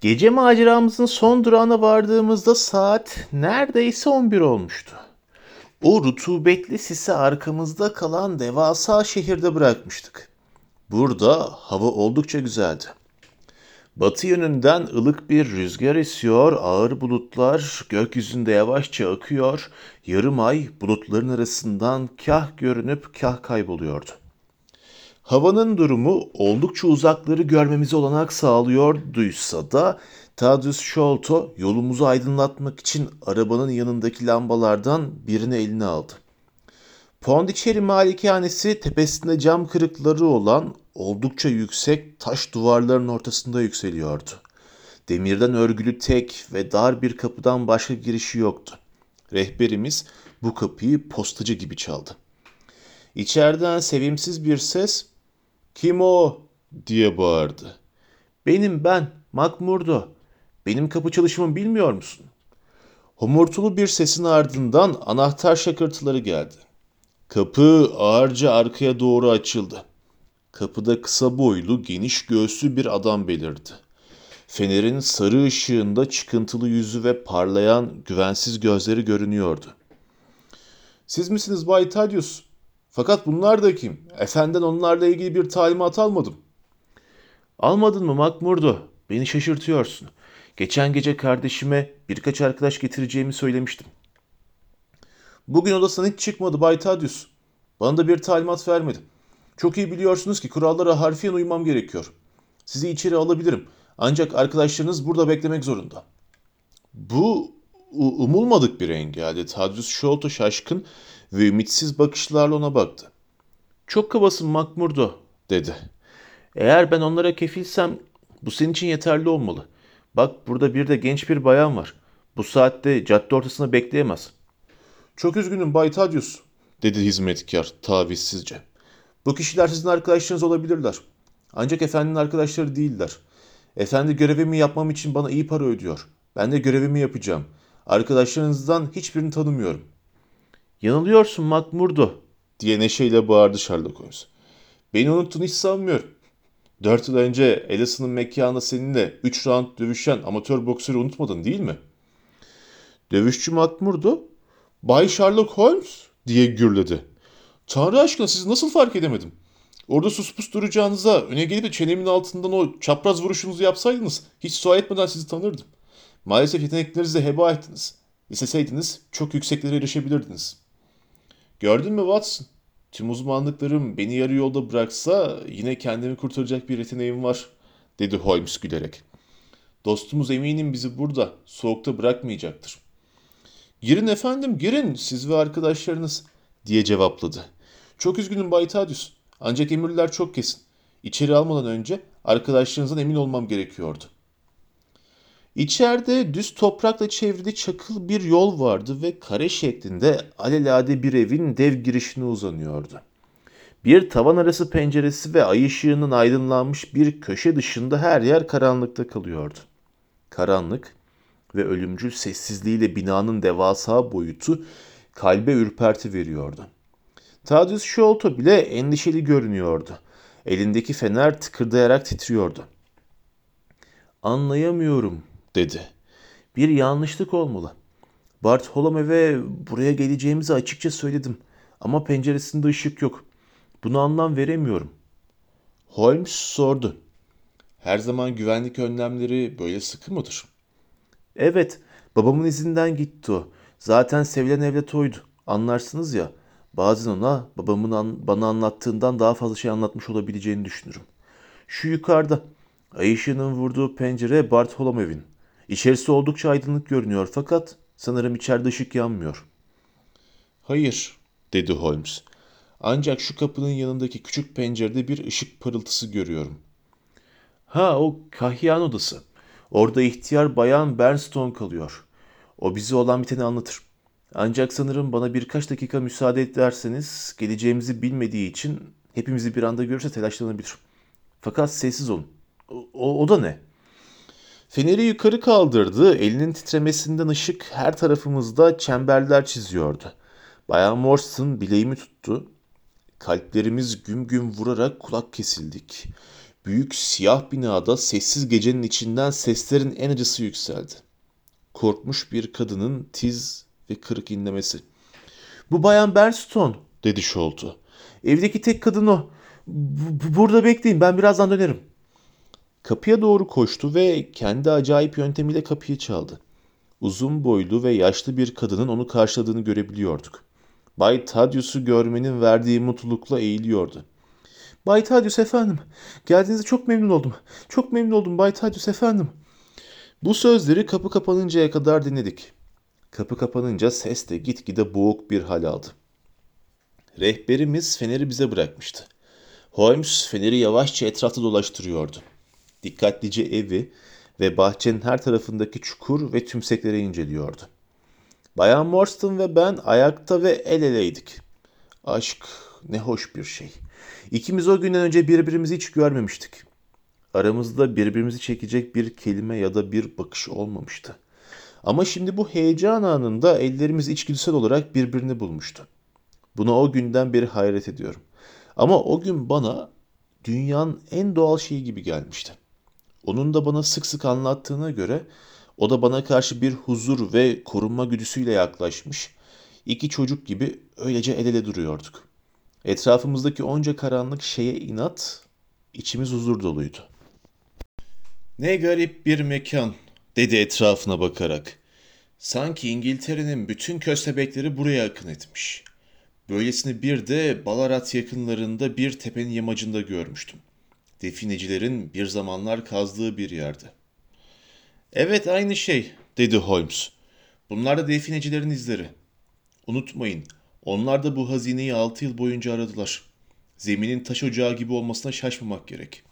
Gece maceramızın son durağına vardığımızda saat neredeyse 11 olmuştu. O rutubetli sisi arkamızda kalan devasa şehirde bırakmıştık. Burada hava oldukça güzeldi. Batı yönünden ılık bir rüzgar esiyor, ağır bulutlar gökyüzünde yavaşça akıyor, yarım ay bulutların arasından kah görünüp kah kayboluyordu. Havanın durumu oldukça uzakları görmemize olanak sağlıyorduysa da Tadius Sholto yolumuzu aydınlatmak için arabanın yanındaki lambalardan birini eline aldı. Pondicherry malikanesi tepesinde cam kırıkları olan oldukça yüksek taş duvarların ortasında yükseliyordu. Demirden örgülü tek ve dar bir kapıdan başka girişi yoktu. Rehberimiz bu kapıyı postacı gibi çaldı. İçeriden sevimsiz bir ses "Kim o?" diye bağırdı. "Benim ben, Makmurdo. Benim kapı çalışımı bilmiyor musun?" Homurtulu bir sesin ardından anahtar şakırtıları geldi. Kapı ağırca arkaya doğru açıldı. Kapıda kısa boylu, geniş göğüslü bir adam belirdi. Fenerin sarı ışığında çıkıntılı yüzü ve parlayan, güvensiz gözleri görünüyordu. Siz misiniz Bay Tadius? Fakat bunlar da kim? Efenden onlarla ilgili bir talimat almadım. Almadın mı Makmurdo? Beni şaşırtıyorsun. Geçen gece kardeşime birkaç arkadaş getireceğimi söylemiştim. Bugün odasından hiç çıkmadı Bay Tadius. Bana da bir talimat vermedi. Çok iyi biliyorsunuz ki kurallara harfiyen uymam gerekiyor. Sizi içeri alabilirim. Ancak arkadaşlarınız burada beklemek zorunda. Bu umulmadık bir engeldi. Tadius Sholto şaşkın ve ümitsiz bakışlarla ona baktı. Çok kabasın Makmurdo dedi. Eğer ben onlara kefilsem bu senin için yeterli olmalı. Bak burada bir de genç bir bayan var. Bu saatte cadde ortasında bekleyemez. Çok üzgünüm Bay Tadius dedi hizmetkar tavizsizce. Bu kişiler sizin arkadaşlarınız olabilirler. Ancak efendinin arkadaşları değiller. Efendi görevimi yapmam için bana iyi para ödüyor. Ben de görevimi yapacağım. Arkadaşlarınızdan hiçbirini tanımıyorum. Yanılıyorsun Makmurdo diye neşeyle bağırdı Sherlock Holmes. Beni unuttun hiç sanmıyorum. Dört yıl önce Ellison'ın mekanında seninle üç round dövüşen amatör boksörü unutmadın değil mi? Dövüşçü Makmurdo, Bay Sherlock Holmes diye gürledi. Tanrı aşkına sizi nasıl fark edemedim? Orada sus pus duracağınıza öne gelip de çenemin altından o çapraz vuruşunuzu yapsaydınız hiç sual etmeden sizi tanırdım. Maalesef yeteneklerinizi heba ettiniz. İsteseydiniz çok yükseklere erişebilirdiniz. Gördün mü Watson? Tüm uzmanlıklarım beni yarı yolda bıraksa yine kendimi kurtaracak bir yeteneğim var, dedi Holmes gülerek. Dostumuz eminim bizi burada, soğukta bırakmayacaktır. Girin efendim, girin siz ve arkadaşlarınız, diye cevapladı. Çok üzgünüm Bay Tadius, ancak emirler çok kesin. İçeri almadan önce arkadaşlarınızdan emin olmam gerekiyordu. İçeride düz toprakla çevrili çakıl bir yol vardı ve kare şeklinde alelade bir evin dev girişine uzanıyordu. Bir tavan arası penceresi ve ay ışığının aydınlanmış bir köşe dışında her yer karanlıkta kalıyordu. Karanlık ve ölümcül sessizliğiyle binanın devasa boyutu kalbe ürperti veriyordu. Tadius Sholto bile endişeli görünüyordu. Elindeki fener tıkırdayarak titriyordu. Anlayamıyorum dedi. Bir yanlışlık olmalı. Bartolome've buraya geleceğimizi açıkça söyledim. Ama penceresinde ışık yok. Buna anlam veremiyorum. Holmes sordu. Her zaman güvenlik önlemleri böyle sıkı mıdır? Evet, babamın izinden gitti o. Zaten sevilen evlat oydu. Anlarsınız ya. Bazen ona babamın an, bana anlattığından daha fazla şey anlatmış olabileceğini düşünürüm. Şu yukarıda. Ay vurduğu pencere Bartolomew'in. İçerisi oldukça aydınlık görünüyor fakat sanırım içeride ışık yanmıyor. Hayır, dedi Holmes. Ancak şu kapının yanındaki küçük pencerede bir ışık parıltısı görüyorum. Ha o kahyan odası. Orada ihtiyar bayan Bernstone kalıyor. O bize olan biteni anlatır. Ancak sanırım bana birkaç dakika müsaade ederseniz geleceğimizi bilmediği için hepimizi bir anda görürse telaşlanabilir. Fakat sessiz olun. O, o da ne? Feneri yukarı kaldırdı. Elinin titremesinden ışık her tarafımızda çemberler çiziyordu. Bayan Morrison bileğimi tuttu. Kalplerimiz güm güm vurarak kulak kesildik. Büyük siyah binada sessiz gecenin içinden seslerin en acısı yükseldi. Korkmuş bir kadının tiz ve kırık inlemesi. Bu bayan Bernstone dedi Sholto. Evdeki tek kadın o. B- burada bekleyin ben birazdan dönerim. Kapıya doğru koştu ve kendi acayip yöntemiyle kapıyı çaldı. Uzun boylu ve yaşlı bir kadının onu karşıladığını görebiliyorduk. Bay Thaddeus'u görmenin verdiği mutlulukla eğiliyordu. Bay Thaddeus efendim, geldiğinize çok memnun oldum. Çok memnun oldum Bay Thaddeus efendim. Bu sözleri kapı kapanıncaya kadar dinledik. Kapı kapanınca ses de gitgide boğuk bir hal aldı. Rehberimiz feneri bize bırakmıştı. Holmes feneri yavaşça etrafta dolaştırıyordu. Dikkatlice evi ve bahçenin her tarafındaki çukur ve tümsekleri inceliyordu. Bayan Morstan ve ben ayakta ve el eleydik. Aşk ne hoş bir şey. İkimiz o günden önce birbirimizi hiç görmemiştik. Aramızda birbirimizi çekecek bir kelime ya da bir bakış olmamıştı. Ama şimdi bu heyecan anında ellerimiz içgüdüsel olarak birbirini bulmuştu. Buna o günden beri hayret ediyorum. Ama o gün bana dünyanın en doğal şeyi gibi gelmişti. Onun da bana sık sık anlattığına göre o da bana karşı bir huzur ve korunma güdüsüyle yaklaşmış. İki çocuk gibi öylece el ele duruyorduk. Etrafımızdaki onca karanlık şeye inat, içimiz huzur doluydu. Ne garip bir mekan, dedi etrafına bakarak. Sanki İngiltere'nin bütün köstebekleri buraya akın etmiş. Böylesini bir de Balarat yakınlarında bir tepenin yamacında görmüştüm. Definecilerin bir zamanlar kazdığı bir yerde. Evet aynı şey, dedi Holmes. Bunlar da definecilerin izleri. Unutmayın, onlar da bu hazineyi altı yıl boyunca aradılar. Zeminin taş ocağı gibi olmasına şaşmamak gerek.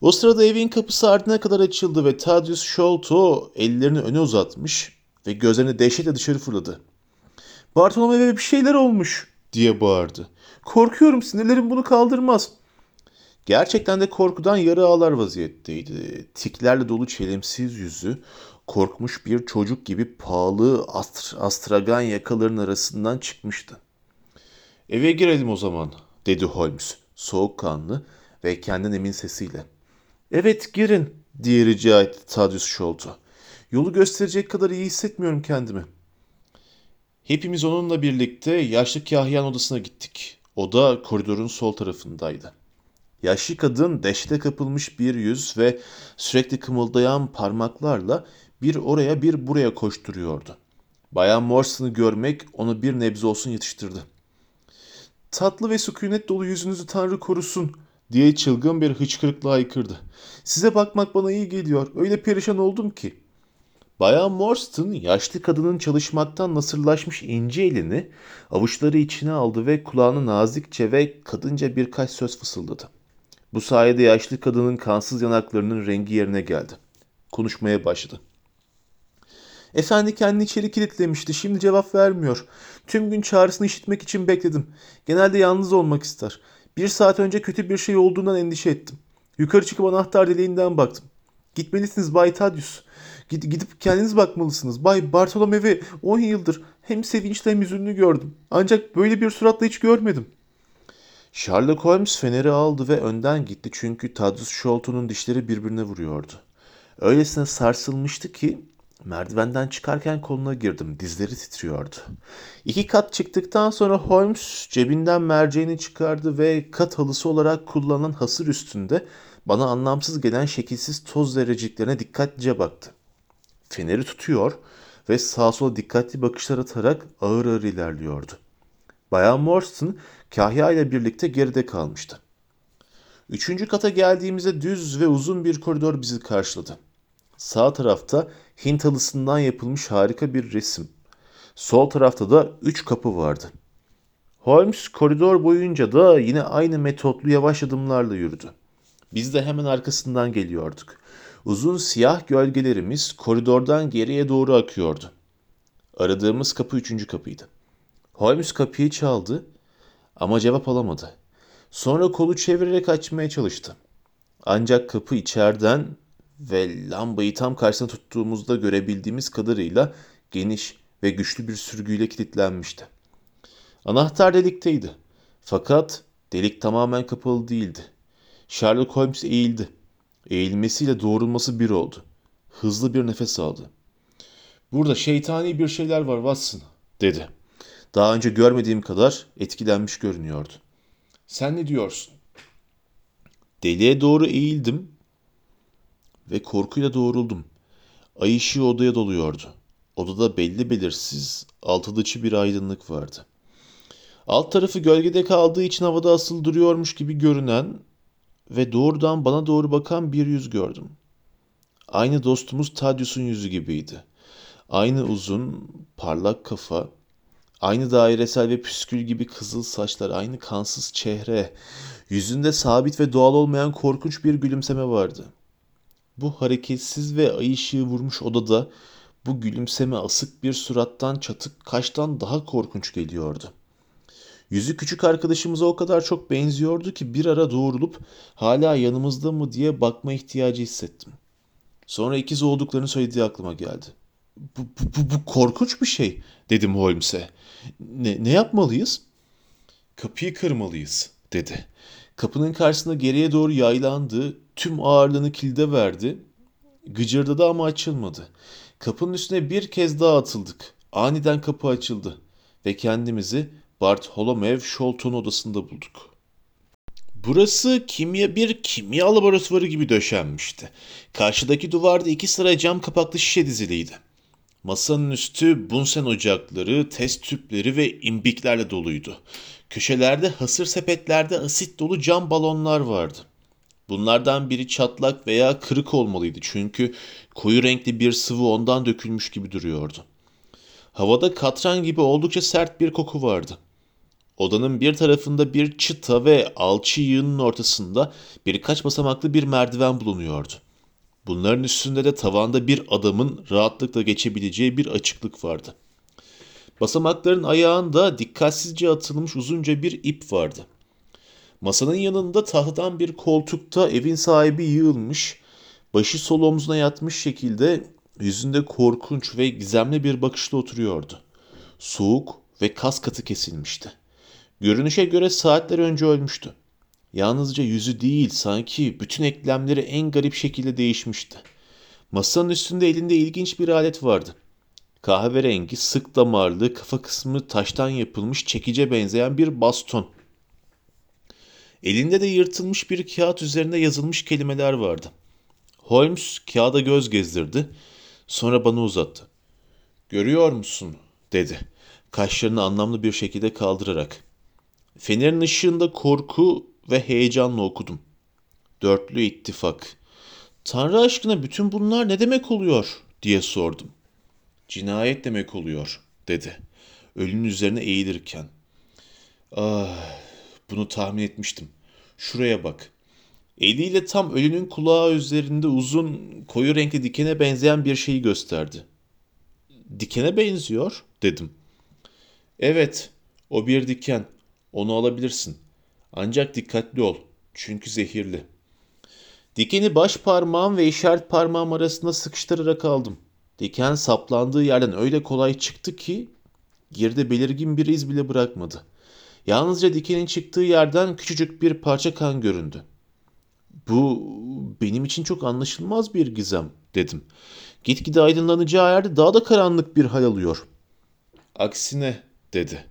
O sırada evin kapısı ardına kadar açıldı ve Thaddeus Sholto ellerini öne uzatmış ve gözlerini dehşetle dışarı fırladı. Bartolomeo'ya bir şeyler olmuş diye bağırdı. Korkuyorum sinirlerim bunu kaldırmaz. Gerçekten de korkudan yarı ağlar vaziyetteydi. Tiklerle dolu çelimsiz yüzü korkmuş bir çocuk gibi pahalı astr astragan yakaların arasından çıkmıştı. Eve girelim o zaman dedi Holmes soğukkanlı ve kendinden emin sesiyle. Evet girin diye rica etti Thaddeus Sholto. Yolu gösterecek kadar iyi hissetmiyorum kendimi. Hepimiz onunla birlikte yaşlı kahyan odasına gittik. O da koridorun sol tarafındaydı. Yaşlı kadın dehşete kapılmış bir yüz ve sürekli kımıldayan parmaklarla bir oraya bir buraya koşturuyordu. Bayan Morrison'ı görmek onu bir nebze olsun yetiştirdi. Tatlı ve sükunet dolu yüzünüzü Tanrı korusun diye çılgın bir hıçkırıkla haykırdı. Size bakmak bana iyi geliyor. Öyle perişan oldum ki. Bayan Morstan yaşlı kadının çalışmaktan nasırlaşmış ince elini avuçları içine aldı ve kulağına nazikçe ve kadınca birkaç söz fısıldadı. Bu sayede yaşlı kadının kansız yanaklarının rengi yerine geldi. Konuşmaya başladı. Efendi kendini içeri kilitlemişti. Şimdi cevap vermiyor. Tüm gün çağrısını işitmek için bekledim. Genelde yalnız olmak ister. Bir saat önce kötü bir şey olduğundan endişe ettim. Yukarı çıkıp anahtar deliğinden baktım. Gitmelisiniz Bay Tadius. Gidip kendiniz bakmalısınız. Bay Bartolomeo'yu 10 yıldır hem sevinçli hem üzünlü gördüm. Ancak böyle bir suratla hiç görmedim. Sherlock Holmes feneri aldı ve önden gitti çünkü Tadius Sholto'nun dişleri birbirine vuruyordu. Öylesine sarsılmıştı ki merdivenden çıkarken koluna girdim. Dizleri titriyordu. İki kat çıktıktan sonra Holmes cebinden merceğini çıkardı ve kat halısı olarak kullanılan hasır üstünde bana anlamsız gelen şekilsiz toz zerreciklerine dikkatlice baktı. Feneri tutuyor ve sağa sola dikkatli bakışlar atarak ağır ağır ilerliyordu. Bayan Morstan Kahya ile birlikte geride kalmıştı. Üçüncü kata geldiğimizde düz ve uzun bir koridor bizi karşıladı. Sağ tarafta Hint halısından yapılmış harika bir resim. Sol tarafta da üç kapı vardı. Holmes koridor boyunca da yine aynı metotlu yavaş adımlarla yürüdü. Biz de hemen arkasından geliyorduk. Uzun siyah gölgelerimiz koridordan geriye doğru akıyordu. Aradığımız kapı üçüncü kapıydı. Holmes kapıyı çaldı ama cevap alamadı. Sonra kolu çevirerek açmaya çalıştı. Ancak kapı içeriden ve lambayı tam karşısına tuttuğumuzda görebildiğimiz kadarıyla geniş ve güçlü bir sürgüyle kilitlenmişti. Anahtar delikteydi. Fakat delik tamamen kapalı değildi. Sherlock Holmes eğildi. Eğilmesiyle doğrulması bir oldu. Hızlı bir nefes aldı. Burada şeytani bir şeyler var Watson, dedi. Daha önce görmediğim kadar etkilenmiş görünüyordu. Sen ne diyorsun? Deliğe doğru eğildim ve korkuyla doğruldum. Ay ışığı odaya doluyordu. Odada belli belirsiz, altıdıçı bir aydınlık vardı. Alt tarafı gölgede kaldığı için havada asıl duruyormuş gibi görünen ve doğrudan bana doğru bakan bir yüz gördüm. Aynı dostumuz Tadyus'un yüzü gibiydi. Aynı uzun, parlak kafa, aynı dairesel ve püskül gibi kızıl saçlar, aynı kansız çehre, yüzünde sabit ve doğal olmayan korkunç bir gülümseme vardı. Bu hareketsiz ve ay ışığı vurmuş odada bu gülümseme asık bir surattan çatık kaştan daha korkunç geliyordu. Yüzü küçük arkadaşımıza o kadar çok benziyordu ki bir ara doğrulup hala yanımızda mı diye bakma ihtiyacı hissettim. Sonra ikiz olduklarını söylediği aklıma geldi. Bu, bu, bu, korkunç bir şey dedim Holmes'e. Ne, ne yapmalıyız? Kapıyı kırmalıyız dedi. Kapının karşısında geriye doğru yaylandı, tüm ağırlığını kilde verdi. Gıcırdadı ama açılmadı. Kapının üstüne bir kez daha atıldık. Aniden kapı açıldı ve kendimizi Bartholomew Sholton odasında bulduk. Burası kimya bir kimya laboratuvarı gibi döşenmişti. Karşıdaki duvarda iki sıra cam kapaklı şişe diziliydi. Masanın üstü bunsen ocakları, test tüpleri ve imbiklerle doluydu. Köşelerde hasır sepetlerde asit dolu cam balonlar vardı. Bunlardan biri çatlak veya kırık olmalıydı çünkü koyu renkli bir sıvı ondan dökülmüş gibi duruyordu. Havada katran gibi oldukça sert bir koku vardı. Odanın bir tarafında bir çıta ve alçı yığının ortasında birkaç basamaklı bir merdiven bulunuyordu. Bunların üstünde de tavanda bir adamın rahatlıkla geçebileceği bir açıklık vardı. Basamakların ayağında dikkatsizce atılmış uzunca bir ip vardı. Masanın yanında tahtadan bir koltukta evin sahibi yığılmış, başı sol omzuna yatmış şekilde yüzünde korkunç ve gizemli bir bakışla oturuyordu. Soğuk ve kas katı kesilmişti. Görünüşe göre saatler önce ölmüştü. Yalnızca yüzü değil sanki bütün eklemleri en garip şekilde değişmişti. Masanın üstünde elinde ilginç bir alet vardı. Kahverengi, sık damarlı, kafa kısmı taştan yapılmış çekice benzeyen bir baston. Elinde de yırtılmış bir kağıt üzerinde yazılmış kelimeler vardı. Holmes kağıda göz gezdirdi. Sonra bana uzattı. Görüyor musun? dedi. Kaşlarını anlamlı bir şekilde kaldırarak. Fenerin ışığında korku ve heyecanla okudum. Dörtlü ittifak. Tanrı aşkına bütün bunlar ne demek oluyor diye sordum. Cinayet demek oluyor dedi. Ölünün üzerine eğilirken. Ah, bunu tahmin etmiştim. Şuraya bak. Eliyle tam ölünün kulağı üzerinde uzun, koyu renkli dikene benzeyen bir şeyi gösterdi. Dikene benziyor, dedim. Evet, o bir diken. Onu alabilirsin. Ancak dikkatli ol. Çünkü zehirli. Dikeni baş parmağım ve işaret parmağım arasında sıkıştırarak aldım. Diken saplandığı yerden öyle kolay çıktı ki geride belirgin bir iz bile bırakmadı. Yalnızca dikenin çıktığı yerden küçücük bir parça kan göründü. Bu benim için çok anlaşılmaz bir gizem dedim. Gitgide aydınlanacağı yerde daha da karanlık bir hal alıyor. Aksine dedi.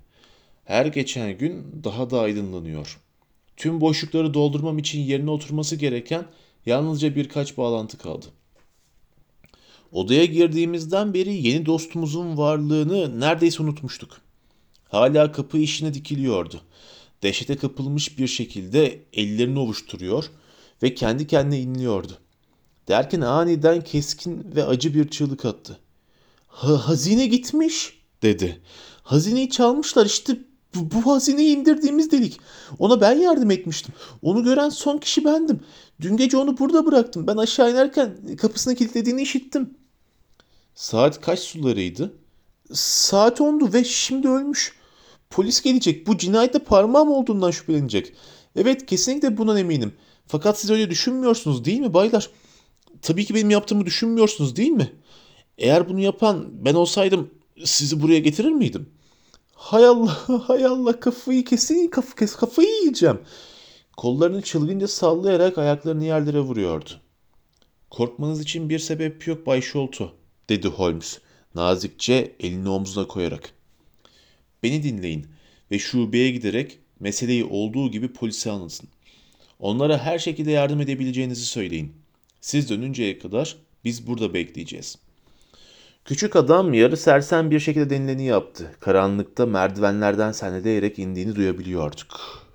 Her geçen gün daha da aydınlanıyor. Tüm boşlukları doldurmam için yerine oturması gereken yalnızca birkaç bağlantı kaldı. Odaya girdiğimizden beri yeni dostumuzun varlığını neredeyse unutmuştuk. Hala kapı işine dikiliyordu. Dehşete kapılmış bir şekilde ellerini ovuşturuyor ve kendi kendine inliyordu. Derken aniden keskin ve acı bir çığlık attı. Ha, hazine gitmiş dedi. Hazineyi çalmışlar işte bu, bu hazineyi indirdiğimiz delik. Ona ben yardım etmiştim. Onu gören son kişi bendim. Dün gece onu burada bıraktım. Ben aşağı inerken kapısını kilitlediğini işittim. Saat kaç sularıydı? Saat ondu ve şimdi ölmüş. Polis gelecek. Bu cinayette parmağım olduğundan şüphelenecek. Evet kesinlikle bundan eminim. Fakat siz öyle düşünmüyorsunuz değil mi baylar? Tabii ki benim yaptığımı düşünmüyorsunuz değil mi? Eğer bunu yapan ben olsaydım sizi buraya getirir miydim? Hay Allah, hay Allah kafayı kesin kaf, kes, kafayı yiyeceğim. Kollarını çılgınca sallayarak ayaklarını yerlere vuruyordu. Korkmanız için bir sebep yok Bay Sholto, dedi Holmes nazikçe elini omzuna koyarak. Beni dinleyin ve şubeye giderek meseleyi olduğu gibi polise anlatın. Onlara her şekilde yardım edebileceğinizi söyleyin. Siz dönünceye kadar biz burada bekleyeceğiz. Küçük adam yarı sersem bir şekilde denileni yaptı. Karanlıkta merdivenlerden sendeleyerek indiğini duyabiliyorduk.